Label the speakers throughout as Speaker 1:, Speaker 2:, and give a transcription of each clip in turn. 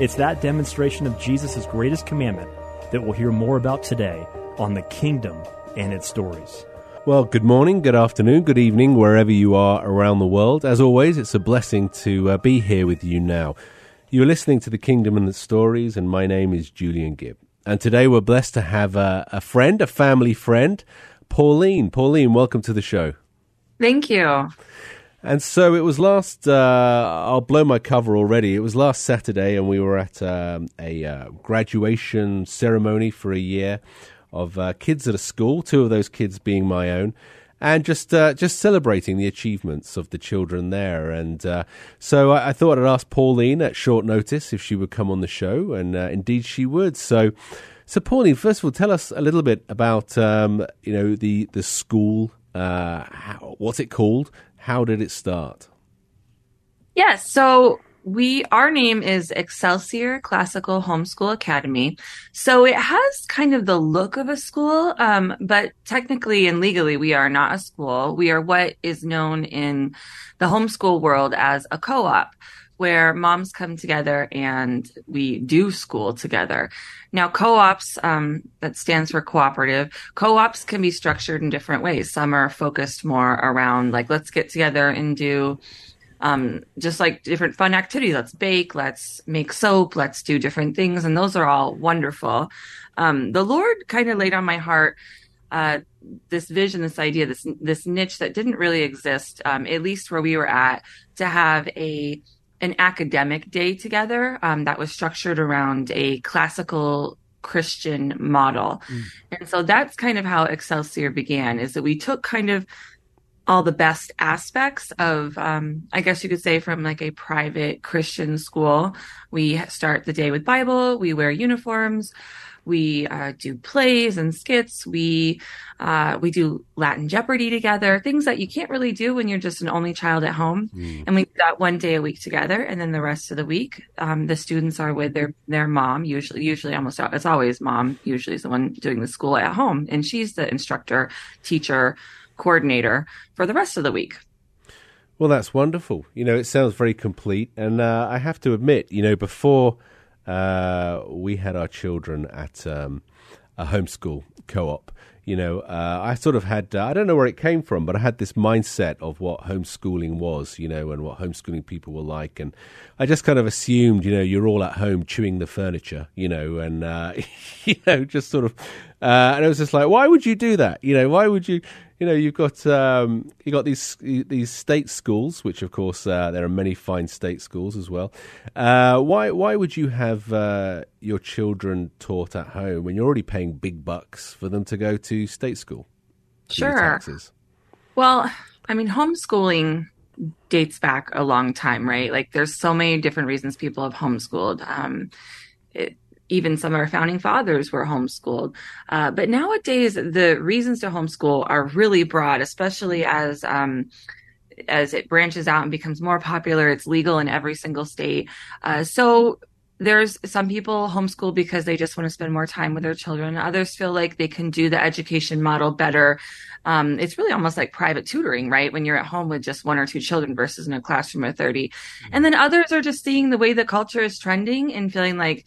Speaker 1: It's that demonstration of Jesus' greatest commandment that we'll hear more about today on the kingdom and its stories.
Speaker 2: Well, good morning, good afternoon, good evening, wherever you are around the world. As always, it's a blessing to uh, be here with you now. You're listening to The Kingdom and its Stories, and my name is Julian Gibb. And today we're blessed to have a, a friend, a family friend, Pauline. Pauline, welcome to the show.
Speaker 3: Thank you.
Speaker 2: And so it was last, uh, I'll blow my cover already. It was last Saturday, and we were at um, a uh, graduation ceremony for a year of uh, kids at a school, two of those kids being my own. And just uh, just celebrating the achievements of the children there, and uh, so I, I, thought I'd ask Pauline at short notice if she would come on the show, and uh, indeed she would. So, so Pauline, first of all, tell us a little bit about um, you know the the school, how, what's it called, how did it start?
Speaker 3: Yes. So we our name is Excelsior Classical Homeschool Academy. So it has kind of the look of a school, um, but technically and legally we are not a school. We are what is known in the homeschool world as a co-op where moms come together and we do school together. Now, co-ops, um, that stands for cooperative. Co-ops can be structured in different ways. Some are focused more around like, let's get together and do, um, just like different fun activities. Let's bake, let's make soap, let's do different things. And those are all wonderful. Um, the Lord kind of laid on my heart, uh, this vision, this idea, this, this niche that didn't really exist, um, at least where we were at, to have a an academic day together um, that was structured around a classical Christian model. Mm. And so that's kind of how Excelsior began is that we took kind of all the best aspects of, um, I guess you could say from like a private Christian school. We start the day with Bible. We wear uniforms. We uh, do plays and skits. We uh, we do Latin Jeopardy together. Things that you can't really do when you're just an only child at home. Mm. And we do that one day a week together, and then the rest of the week, um, the students are with their their mom. Usually, usually almost it's always mom. Usually, is the one doing the school at home, and she's the instructor, teacher, coordinator for the rest of the week.
Speaker 2: Well, that's wonderful. You know, it sounds very complete, and uh, I have to admit, you know, before uh, we had our children at um, a homeschool co-op. You know, uh, I sort of had, uh, I don't know where it came from, but I had this mindset of what homeschooling was, you know, and what homeschooling people were like. And I just kind of assumed, you know, you're all at home chewing the furniture, you know, and, uh, you know, just sort of, uh, and it was just like, why would you do that? You know, why would you, you know, you've got um, you got these these state schools, which of course uh, there are many fine state schools as well. Uh, why why would you have uh, your children taught at home when you're already paying big bucks for them to go to state school?
Speaker 3: Sure. Well, I mean, homeschooling dates back a long time, right? Like, there's so many different reasons people have homeschooled. Um, it, even some of our founding fathers were homeschooled. Uh, but nowadays, the reasons to homeschool are really broad, especially as um, as it branches out and becomes more popular. It's legal in every single state. Uh, so there's some people homeschool because they just want to spend more time with their children. Others feel like they can do the education model better. Um, it's really almost like private tutoring, right? When you're at home with just one or two children versus in a classroom of 30. And then others are just seeing the way the culture is trending and feeling like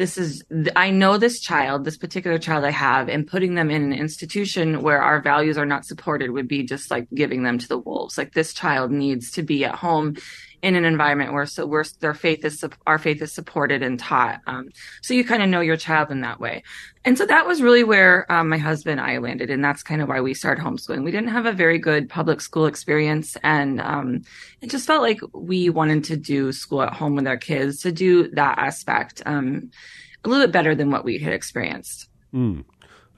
Speaker 3: this is i know this child this particular child i have and putting them in an institution where our values are not supported would be just like giving them to the wolves. Like this child needs to be at home in an environment where so where their faith is our faith is supported and taught. Um, so you kind of know your child in that way. And so that was really where um, my husband and I landed, and that's kind of why we started homeschooling. We didn't have a very good public school experience, and um, it just felt like we wanted to do school at home with our kids to do that aspect um, a little bit better than what we had experienced.
Speaker 2: Mm.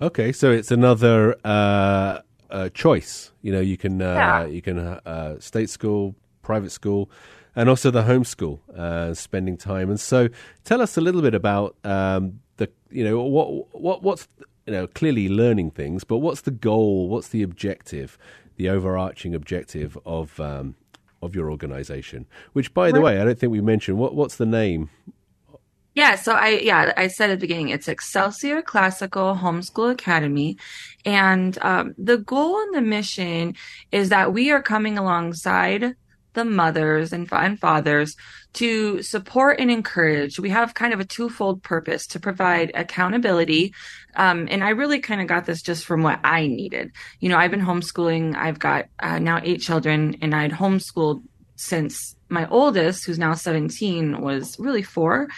Speaker 2: Okay, so it's another uh, uh, choice. You know, you can uh, yeah. you can uh, state school, private school, and also the homeschool, uh, spending time. And so, tell us a little bit about um, the you know what what what's you know clearly learning things, but what's the goal? What's the objective? The overarching objective of um, of your organization, which, by the way, I don't think we mentioned. What what's the name?
Speaker 3: Yeah, so I yeah I said at the beginning it's Excelsior Classical Homeschool Academy, and um, the goal and the mission is that we are coming alongside the mothers and, and fathers to support and encourage. We have kind of a twofold purpose to provide accountability. Um, and I really kind of got this just from what I needed. You know, I've been homeschooling. I've got uh, now eight children and I'd homeschooled since my oldest, who's now 17, was really four.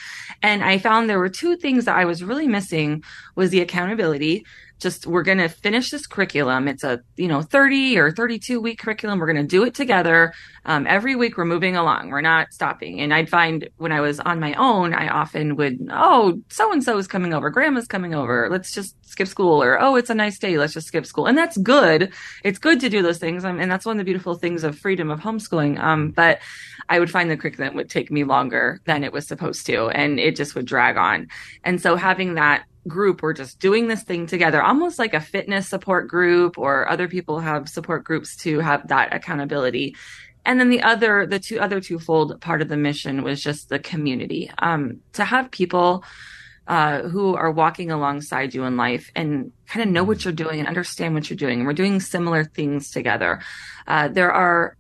Speaker 3: And I found there were two things that I was really missing was the accountability just we're going to finish this curriculum. It's a you know 30 or 32 week curriculum. We're going to do it together. Um, every week we're moving along. We're not stopping. And i'd find when i was on my own i often would oh so and so is coming over. Grandma's coming over. Let's just skip school or oh it's a nice day. Let's just skip school. And that's good. It's good to do those things. Um, and that's one of the beautiful things of freedom of homeschooling. Um, but i would find the curriculum would take me longer than it was supposed to and it just would drag on. And so having that group we're just doing this thing together almost like a fitness support group or other people have support groups to have that accountability. And then the other the two other twofold part of the mission was just the community um, to have people uh, who are walking alongside you in life and kind of know what you're doing and understand what you're doing. And we're doing similar things together. Uh, there are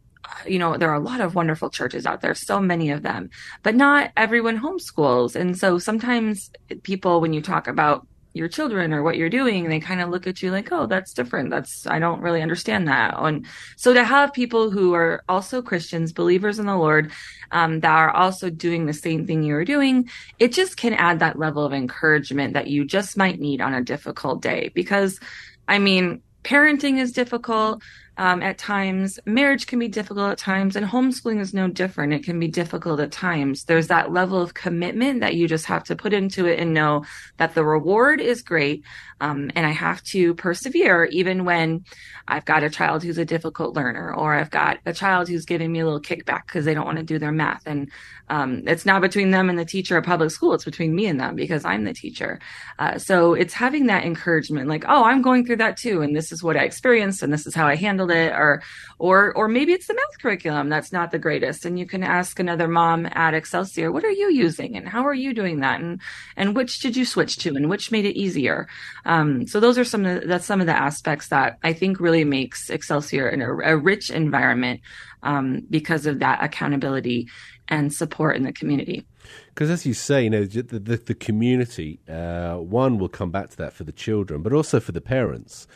Speaker 3: you know, there are a lot of wonderful churches out there, so many of them, but not everyone homeschools. And so sometimes people, when you talk about your children or what you're doing, they kind of look at you like, oh, that's different. That's, I don't really understand that. And so to have people who are also Christians, believers in the Lord, um, that are also doing the same thing you're doing, it just can add that level of encouragement that you just might need on a difficult day. Because, I mean, parenting is difficult um, at times. Marriage can be difficult at times, and homeschooling is no different. It can be difficult at times. There's that level of commitment that you just have to put into it and know that the reward is great. Um, and I have to persevere even when I've got a child who's a difficult learner, or I've got a child who's giving me a little kickback because they don't want to do their math. And um, it's not between them and the teacher at public school. It's between me and them because I'm the teacher. Uh, so it's having that encouragement, like, oh, I'm going through that too, and this is what I experienced, and this is how I handled it, or, or, or maybe it's the math curriculum that's not the greatest, and you can ask another mom at Excelsior, what are you using, and how are you doing that, and and which did you switch to, and which made it easier. Um, so those are some of the, that's some of the aspects that I think really makes Excelsior a rich environment um, because of that accountability and support in the community.
Speaker 2: Because as you say, you know, the, the, the community, uh, one will come back to that for the children, but also for the parents.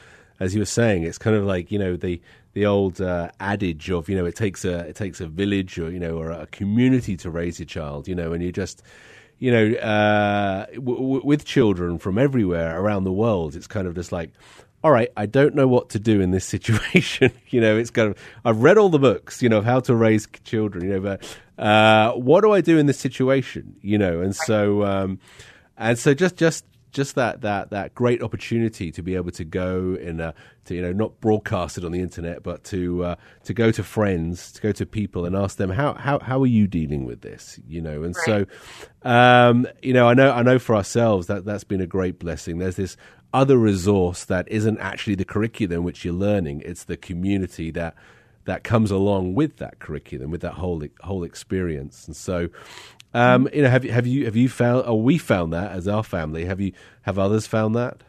Speaker 2: As you were saying, it's kind of like you know the the old uh, adage of you know it takes a it takes a village or you know or a community to raise your child. You know, and you just you know, uh, w- w- with children from everywhere around the world, it's kind of just like, all right, I don't know what to do in this situation. you know, it's kind of I've read all the books, you know, of how to raise children. You know, but uh, what do I do in this situation? You know, and so um, and so just just just that that that great opportunity to be able to go in a, to you know not broadcast it on the internet, but to uh, to go to friends, to go to people and ask them how how how are you dealing with this? You know, and right. so um, you know I know I know for ourselves that that's been a great blessing. There's this other resource that isn't actually the curriculum which you're learning; it's the community that that comes along with that curriculum, with that whole whole experience. And so, um, you know, have you have you have you found? Or we found that as our family. Have you have others found that?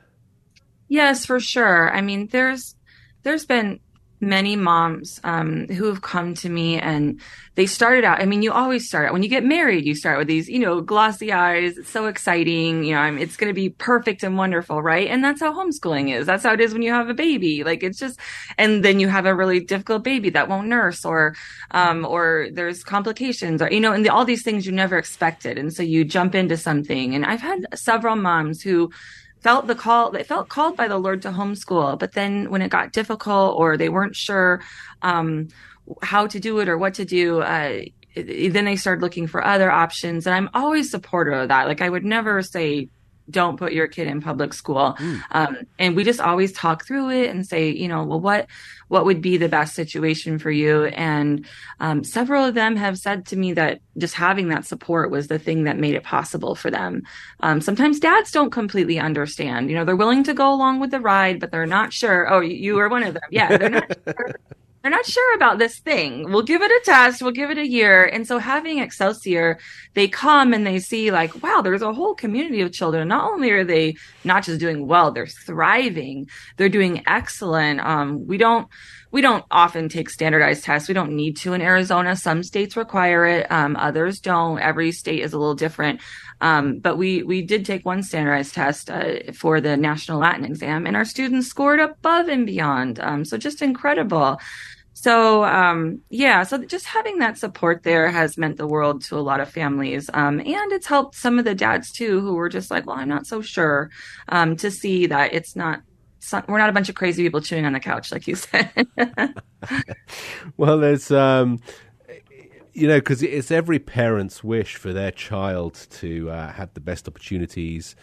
Speaker 3: Yes, for sure. I mean, there's there's been many moms um, who have come to me and they started out. I mean, you always start when you get married. You start with these, you know, glossy eyes. It's so exciting. You know, I mean, it's going to be perfect and wonderful, right? And that's how homeschooling is. That's how it is when you have a baby. Like it's just, and then you have a really difficult baby that won't nurse, or, um, or there's complications, or you know, and the, all these things you never expected, and so you jump into something. And I've had several moms who felt the call they felt called by the lord to homeschool but then when it got difficult or they weren't sure um, how to do it or what to do uh, then they started looking for other options. And i'm always supportive of that. Like i would never say don't put your kid in public school. Mm. Um, and we just always talk through it and say, you know, well, what, what would be the best situation for you? And, um, several of them have said to me that just having that support was the thing that made it possible for them. Um, sometimes dads don't completely understand, you know, they're willing to go along with the ride, but they're not sure. Oh, you are one of them. Yeah. They're not sure they're not sure about this thing. We'll give it a test. We'll give it a year. And so having Excelsior, they come and they see like, wow, there's a whole community of children. Not only are they not just doing well, they're thriving. They're doing excellent. Um, we don't, we don't often take standardized tests. We don't need to in Arizona. Some states require it. Um, others don't. Every state is a little different. Um, but we we did take one standardized test uh, for the national Latin exam, and our students scored above and beyond. Um, so just incredible. So um, yeah, so just having that support there has meant the world to a lot of families, um, and it's helped some of the dads too who were just like, "Well, I'm not so sure," um, to see that it's not we're not a bunch of crazy people chewing on the couch, like you said.
Speaker 2: well, there's um, you know, because it's every parent's wish for their child to uh, have the best opportunities,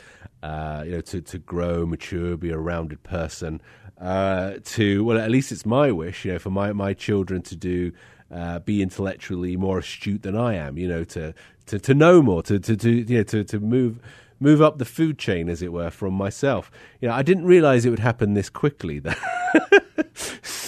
Speaker 2: uh, you know, to, to grow, mature, be a rounded person. Uh, to well, at least it's my wish, you know, for my my children to do. Uh, be intellectually more astute than I am, you know, to, to, to know more, to, to, to you know, to, to move move up the food chain, as it were, from myself. You know, I didn't realize it would happen this quickly. Though.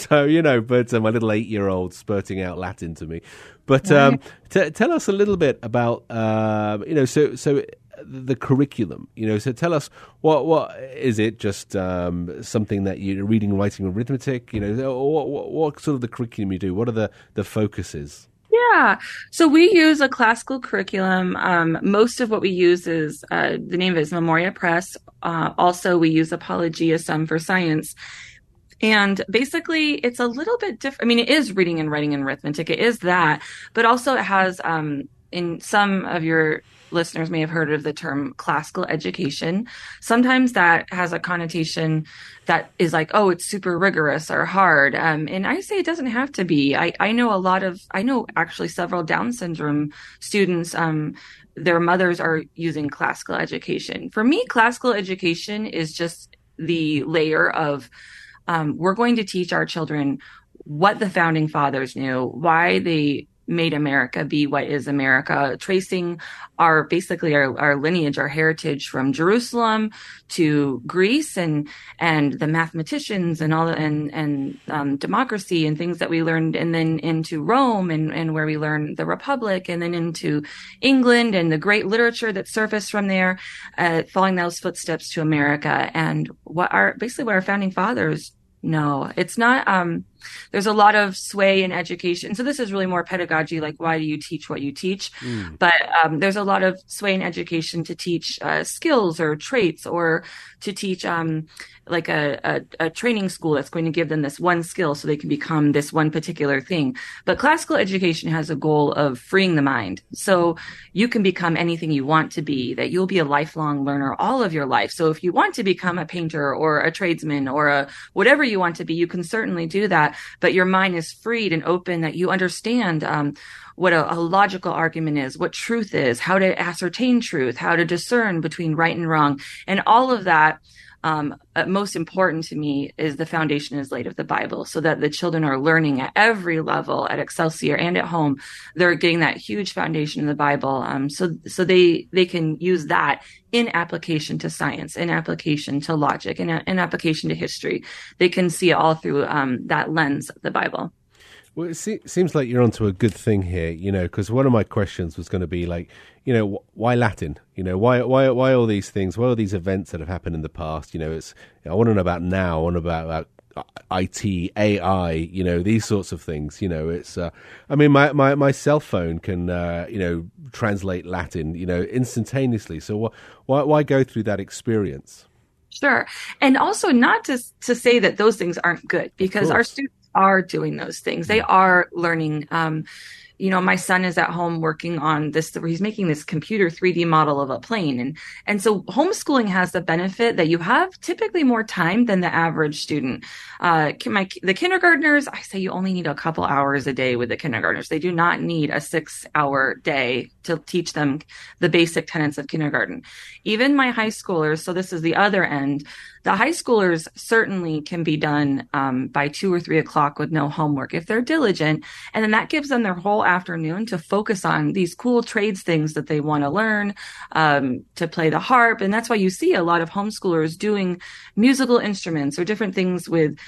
Speaker 2: So you know, but uh, my little eight-year-old spurting out Latin to me. But um, t- tell us a little bit about uh, you know, so so the curriculum. You know, so tell us what what is it? Just um, something that you're reading, writing, arithmetic. You know, what, what, what sort of the curriculum you do? What are the the focuses?
Speaker 3: Yeah. So we use a classical curriculum. Um, most of what we use is uh, the name of it is Memoria Press. Uh, also, we use Apologia Some for Science. And basically, it's a little bit different. I mean, it is reading and writing and arithmetic. It is that, but also it has, um, in some of your listeners may have heard of the term classical education. Sometimes that has a connotation that is like, oh, it's super rigorous or hard. Um, and I say it doesn't have to be. I, I know a lot of, I know actually several Down syndrome students, um, their mothers are using classical education. For me, classical education is just the layer of, um, we're going to teach our children what the founding fathers knew, why they made America be what is America, tracing our basically our, our lineage, our heritage from Jerusalem to Greece and and the mathematicians and all the, and and um, democracy and things that we learned, and then into Rome and and where we learned the Republic, and then into England and the great literature that surfaced from there, uh, following those footsteps to America and what our basically what our founding fathers no, it's not. Um, there's a lot of sway in education. So this is really more pedagogy, like why do you teach what you teach? Mm. But um, there's a lot of sway in education to teach uh, skills or traits or to teach um, like a, a, a, training school that's going to give them this one skill so they can become this one particular thing. But classical education has a goal of freeing the mind. So you can become anything you want to be, that you'll be a lifelong learner all of your life. So if you want to become a painter or a tradesman or a whatever you want to be, you can certainly do that. But your mind is freed and open that you understand, um, what a, a, logical argument is, what truth is, how to ascertain truth, how to discern between right and wrong. And all of that um, uh, most important to me is the foundation is laid of the Bible so that the children are learning at every level at Excelsior and at home. They're getting that huge foundation in the Bible. Um, so, so they, they can use that in application to science, in application to logic, in, in application to history. They can see it all through um, that lens of the Bible.
Speaker 2: Well, it seems like you're onto a good thing here, you know, because one of my questions was going to be like, you know, why Latin? You know, why why why all these things? Why all these events that have happened in the past? You know, it's I want to know about now. I want to know about, about IT, AI, you know, these sorts of things. You know, it's. Uh, I mean, my, my, my cell phone can, uh, you know, translate Latin, you know, instantaneously. So wh- why why go through that experience?
Speaker 3: Sure, and also not to to say that those things aren't good because our students are doing those things. They are learning. Um, you know, my son is at home working on this, he's making this computer 3D model of a plane. And, and so homeschooling has the benefit that you have typically more time than the average student. Uh, my, the kindergartners, I say you only need a couple hours a day with the kindergartners. They do not need a six hour day to teach them the basic tenets of kindergarten. Even my high schoolers, so this is the other end, the high schoolers certainly can be done um, by two or three o'clock with no homework if they're diligent. And then that gives them their whole afternoon to focus on these cool trades things that they want to learn, um, to play the harp. And that's why you see a lot of homeschoolers doing musical instruments or different things with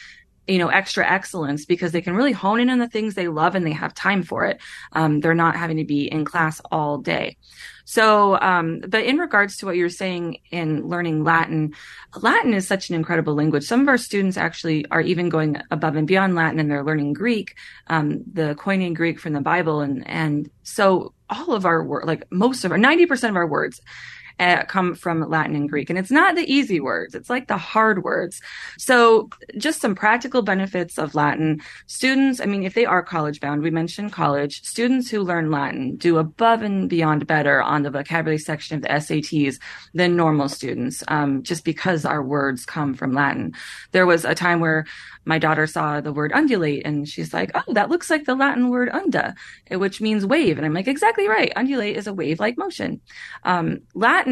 Speaker 3: you know extra excellence because they can really hone in on the things they love and they have time for it. Um, they're not having to be in class all day. So um, but in regards to what you're saying in learning latin latin is such an incredible language. Some of our students actually are even going above and beyond latin and they're learning greek um, the koine greek from the bible. And and so all of our work like most of our 90% of our words uh, come from Latin and Greek. And it's not the easy words, it's like the hard words. So, just some practical benefits of Latin. Students, I mean, if they are college bound, we mentioned college, students who learn Latin do above and beyond better on the vocabulary section of the SATs than normal students, um, just because our words come from Latin. There was a time where my daughter saw the word undulate and she's like, Oh, that looks like the Latin word unda, which means wave. And I'm like, exactly right. Undulate is a wave like motion. Um, Latin,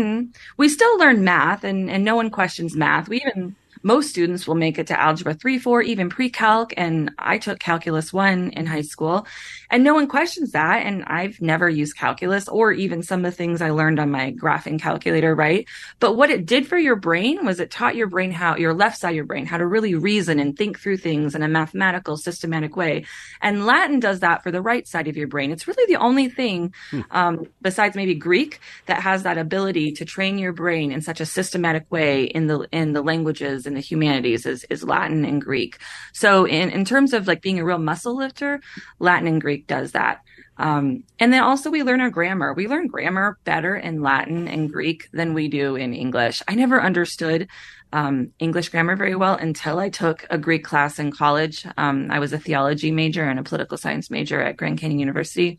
Speaker 3: we still learn math and, and no one questions math. We even most students will make it to algebra 3 4 even pre-calc and i took calculus 1 in high school and no one questions that and i've never used calculus or even some of the things i learned on my graphing calculator right? But what it did for your brain was it taught your brain how your left side of your brain how to really reason and think through things in a mathematical systematic way. And latin does that for the right side of your brain. It's really the only thing hmm. um, besides maybe greek that has that ability to train your brain in such a systematic way in the in the languages in the humanities is, is Latin and Greek. So in, in terms of like being a real muscle lifter, Latin and Greek does that. Um, and then also we learn our grammar. We learn grammar better in Latin and Greek than we do in English. I never understood um, English grammar very well until I took a Greek class in college. Um, I was a theology major and a political science major at Grand Canyon University,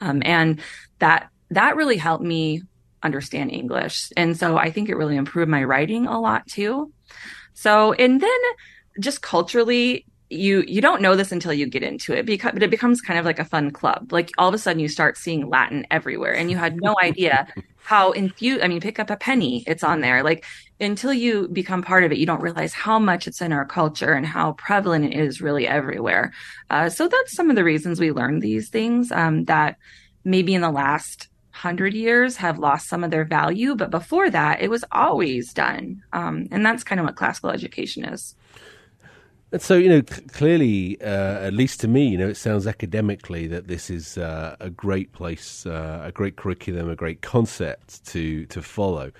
Speaker 3: um, and that that really helped me understand English. And so I think it really improved my writing a lot too. So, and then just culturally, you you don't know this until you get into it because but it becomes kind of like a fun club. Like all of a sudden you start seeing Latin everywhere and you had no idea how infused I mean pick up a penny, it's on there. Like until you become part of it, you don't realize how much it's in our culture and how prevalent it is really everywhere. Uh, so that's some of the reasons we learn these things um, that maybe in the last hundred years have lost some of their value, but before that, it was always done, um, and that's kind of what classical education is.
Speaker 2: And so, you know, c- clearly, uh, at least to me, you know, it sounds academically that this is uh, a great place, uh, a great curriculum, a great concept to to follow.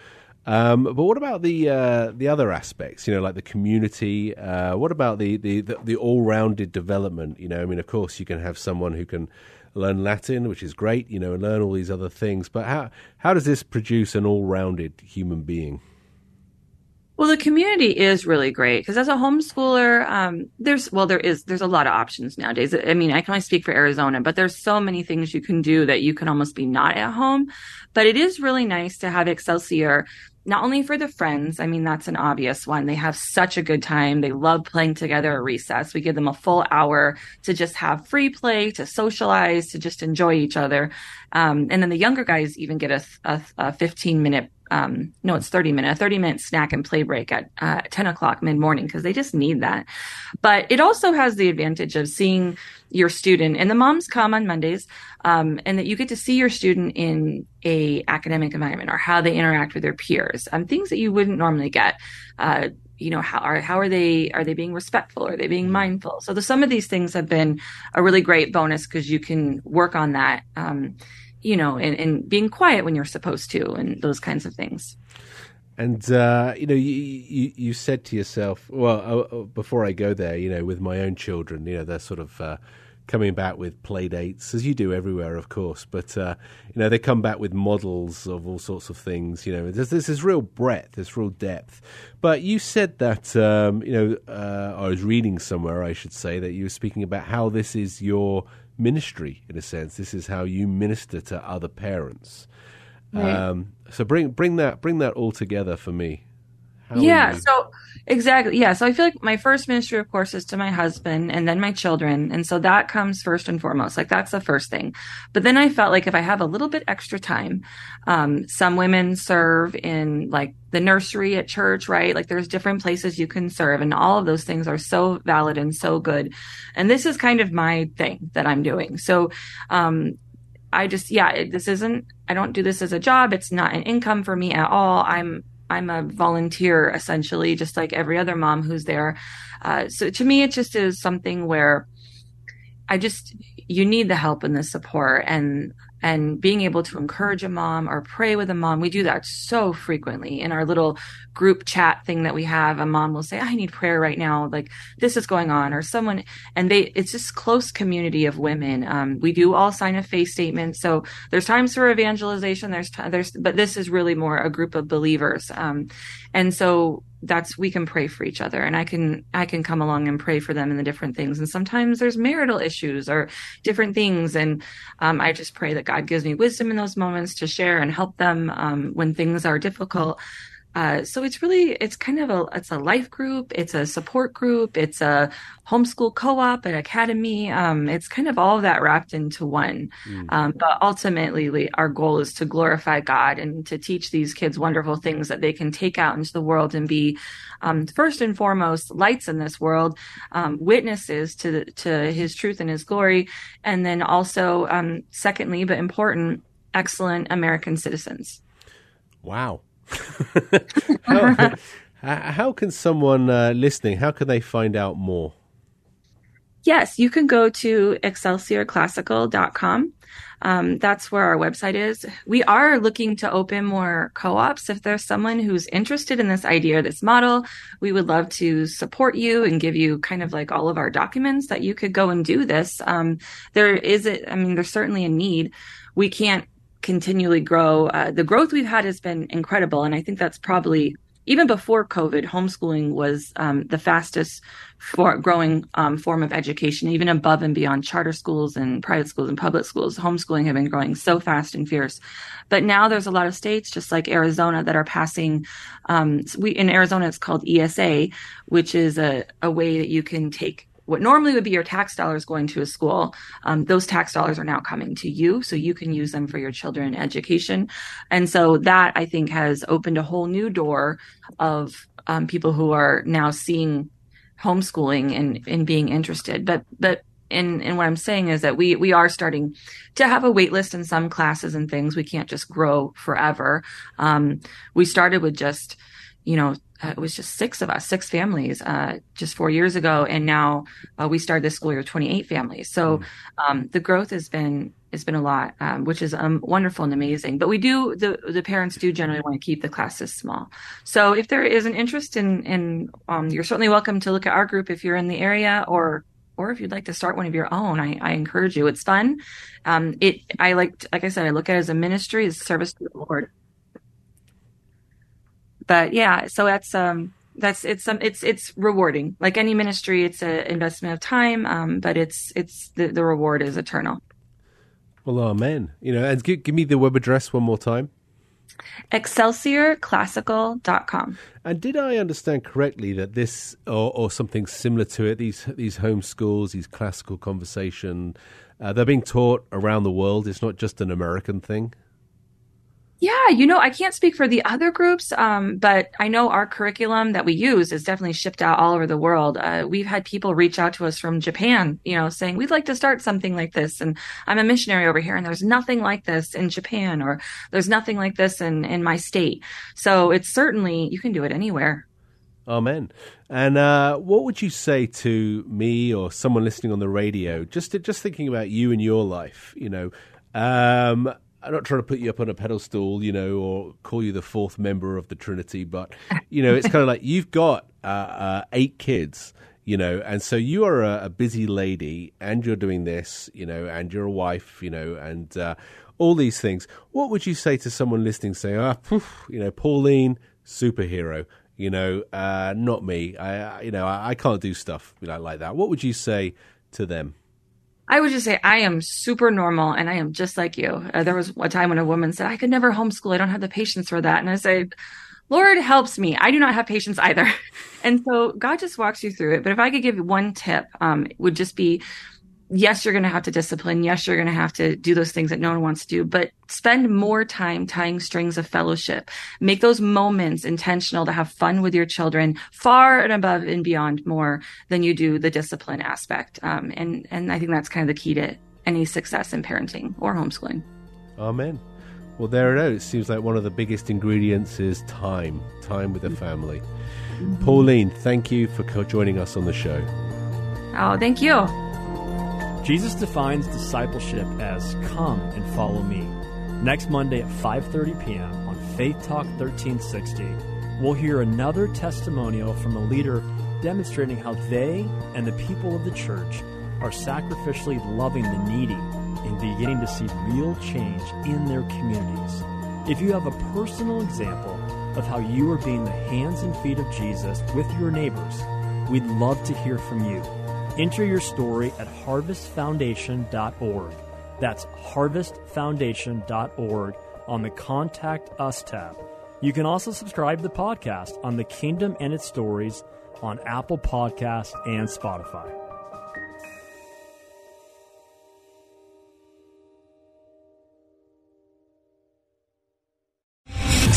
Speaker 2: Um, but what about the uh, the other aspects? You know, like the community. Uh, what about the the, the, the all rounded development? You know, I mean, of course, you can have someone who can learn Latin, which is great, you know, and learn all these other things. But how how does this produce an all rounded human being?
Speaker 3: Well, the community is really great because as a homeschooler, um, there's well, there is there's a lot of options nowadays. I mean, I can only speak for Arizona, but there's so many things you can do that you can almost be not at home. But it is really nice to have Excelsior not only for the friends, I mean, that's an obvious one. They have such a good time. They love playing together at recess. We give them a full hour to just have free play, to socialize, to just enjoy each other. Um, and then the younger guys even get a, a, a 15 minute um, no, it's 30 minute, a 30 minute snack and play break at uh, 10 o'clock mid morning because they just need that. But it also has the advantage of seeing your student and the moms come on Mondays, um, and that you get to see your student in a academic environment or how they interact with their peers, um, things that you wouldn't normally get. Uh, you know how are how are they are they being respectful are they being mindful so the, some of these things have been a really great bonus because you can work on that um, you know, and, and being quiet when you're supposed to, and those kinds of things.
Speaker 2: And uh, you know, you, you, you said to yourself, well, uh, uh, before I go there, you know, with my own children, you know, they're sort of uh, coming back with play dates, as you do everywhere, of course. But uh, you know, they come back with models of all sorts of things. You know, there's, there's this real breadth, this real depth. But you said that um, you know, uh, I was reading somewhere, I should say, that you were speaking about how this is your ministry in a sense. This is how you minister to other parents. Right. Um, so bring bring that bring that all together for me.
Speaker 3: How yeah. So exactly. Yeah. So I feel like my first ministry, of course, is to my husband and then my children. And so that comes first and foremost. Like that's the first thing. But then I felt like if I have a little bit extra time, um, some women serve in like the nursery at church, right? Like there's different places you can serve and all of those things are so valid and so good. And this is kind of my thing that I'm doing. So, um, I just, yeah, this isn't, I don't do this as a job. It's not an income for me at all. I'm, I'm a volunteer essentially, just like every other mom who's there. Uh, so to me, it just is something where I just, you need the help and the support. And and being able to encourage a mom or pray with a mom. We do that so frequently in our little group chat thing that we have. A mom will say, I need prayer right now. Like this is going on or someone, and they, it's just close community of women. Um, we do all sign a faith statement. So there's times for evangelization. There's, there's, but this is really more a group of believers. Um, and so that's we can pray for each other and i can i can come along and pray for them in the different things. And sometimes there's marital issues or different things and um, i just pray that god gives me wisdom in those moments to share and help them um, when things are difficult uh, so it's really it's kind of a it's a life group, it's a support group, it's a homeschool co-op, an academy. Um, it's kind of all of that wrapped into one. Mm. Um, but ultimately, our goal is to glorify God and to teach these kids wonderful things that they can take out into the world and be um, first and foremost lights in this world, um, witnesses to to His truth and His glory, and then also um, secondly, but important, excellent American citizens.
Speaker 2: Wow how, how, can someone uh, listening, how can they find out more?
Speaker 3: Yes, you can go to excelsiorclassical.com. Um, that's where our website is. We are looking to open more co-ops. If there's someone who's interested in this idea, this model, we would love to support you and give you kind of like all of our documents that you could go and do this. Um, there is, a, I mean, there's certainly a need. We can't continually grow. Uh, the growth we've had has been incredible. And I think that's probably even before COVID, homeschooling was um, the fastest for growing um, form of education, even above and beyond charter schools and private schools and public schools. Homeschooling have been growing so fast and fierce. But now there's a lot of states, just like Arizona, that are passing. Um, we in Arizona, it's called ESA, which is a, a way that you can take what normally would be your tax dollars going to a school, um, those tax dollars are now coming to you, so you can use them for your children education. And so that I think has opened a whole new door of um, people who are now seeing homeschooling and, and being interested. But but and and what I'm saying is that we we are starting to have a wait list in some classes and things. We can't just grow forever. Um, we started with just you know uh, it was just six of us, six families, uh, just four years ago, and now uh, we started this school year with 28 families. So hmm. um, the growth has been has been a lot, um, which is um, wonderful and amazing. But we do the the parents do generally want to keep the classes small. So if there is an interest in in um, you're certainly welcome to look at our group if you're in the area or or if you'd like to start one of your own, I, I encourage you. It's fun. Um, it I like like I said, I look at it as a ministry, as service to the Lord but yeah, so that's um that's it's um it's it's rewarding. Like any ministry, it's an investment of time, um, but it's it's the, the reward is eternal.
Speaker 2: Well, amen. You know, and give, give me the web address one more time.
Speaker 3: ExcelsiorClassical.com.
Speaker 2: And did I understand correctly that this, or, or something similar to it, these these home schools, these classical conversation, uh, they're being taught around the world. It's not just an American thing.
Speaker 3: Yeah, you know, I can't speak for the other groups, um, but I know our curriculum that we use is definitely shipped out all over the world. Uh, we've had people reach out to us from Japan, you know, saying we'd like to start something like this, and I'm a missionary over here, and there's nothing like this in Japan, or there's nothing like this in in my state. So it's certainly you can do it anywhere.
Speaker 2: Amen. And uh, what would you say to me or someone listening on the radio, just just thinking about you and your life? You know, um, I'm not trying to put you up on a pedestal, you know, or call you the fourth member of the Trinity, but you know, it's kind of like you've got uh, uh, eight kids, you know, and so you are a, a, busy lady, and you're doing this, you know, and you're a wife, you know, and uh, all these things. What would you say to someone listening, saying, "Ah, poof, you know, Pauline, superhero"? You know, uh, not me. I, you know, I, I can't do stuff you know, like that. What would you say to them?
Speaker 3: I would just say I am super normal and I am just like you. Uh, there was a time when a woman said, I could never homeschool. I don't have the patience for that. And I say, Lord helps me. I do not have patience either. and so God just walks you through it. But if I could give you one tip, um, it would just be yes, you're going to have to discipline. Yes, you're going to have to do those things that no one wants to do, but spend more time tying strings of fellowship. Make those moments intentional to have fun with your children far and above and beyond more than you do the discipline aspect. Um, and, and I think that's kind of the key to any success in parenting or homeschooling.
Speaker 2: Amen. Well, there it is. It seems like one of the biggest ingredients is time, time with the family. Mm-hmm. Pauline, thank you for joining us on the show.
Speaker 3: Oh, thank you.
Speaker 1: Jesus defines discipleship as come and follow me. Next Monday at 5:30 p.m. on Faith Talk 1360, we'll hear another testimonial from a leader demonstrating how they and the people of the church are sacrificially loving the needy and beginning to see real change in their communities. If you have a personal example of how you are being the hands and feet of Jesus with your neighbors, we'd love to hear from you. Enter your story at harvestfoundation.org. That's harvestfoundation.org on the Contact Us tab. You can also subscribe to the podcast on the Kingdom and its Stories on Apple Podcast and Spotify.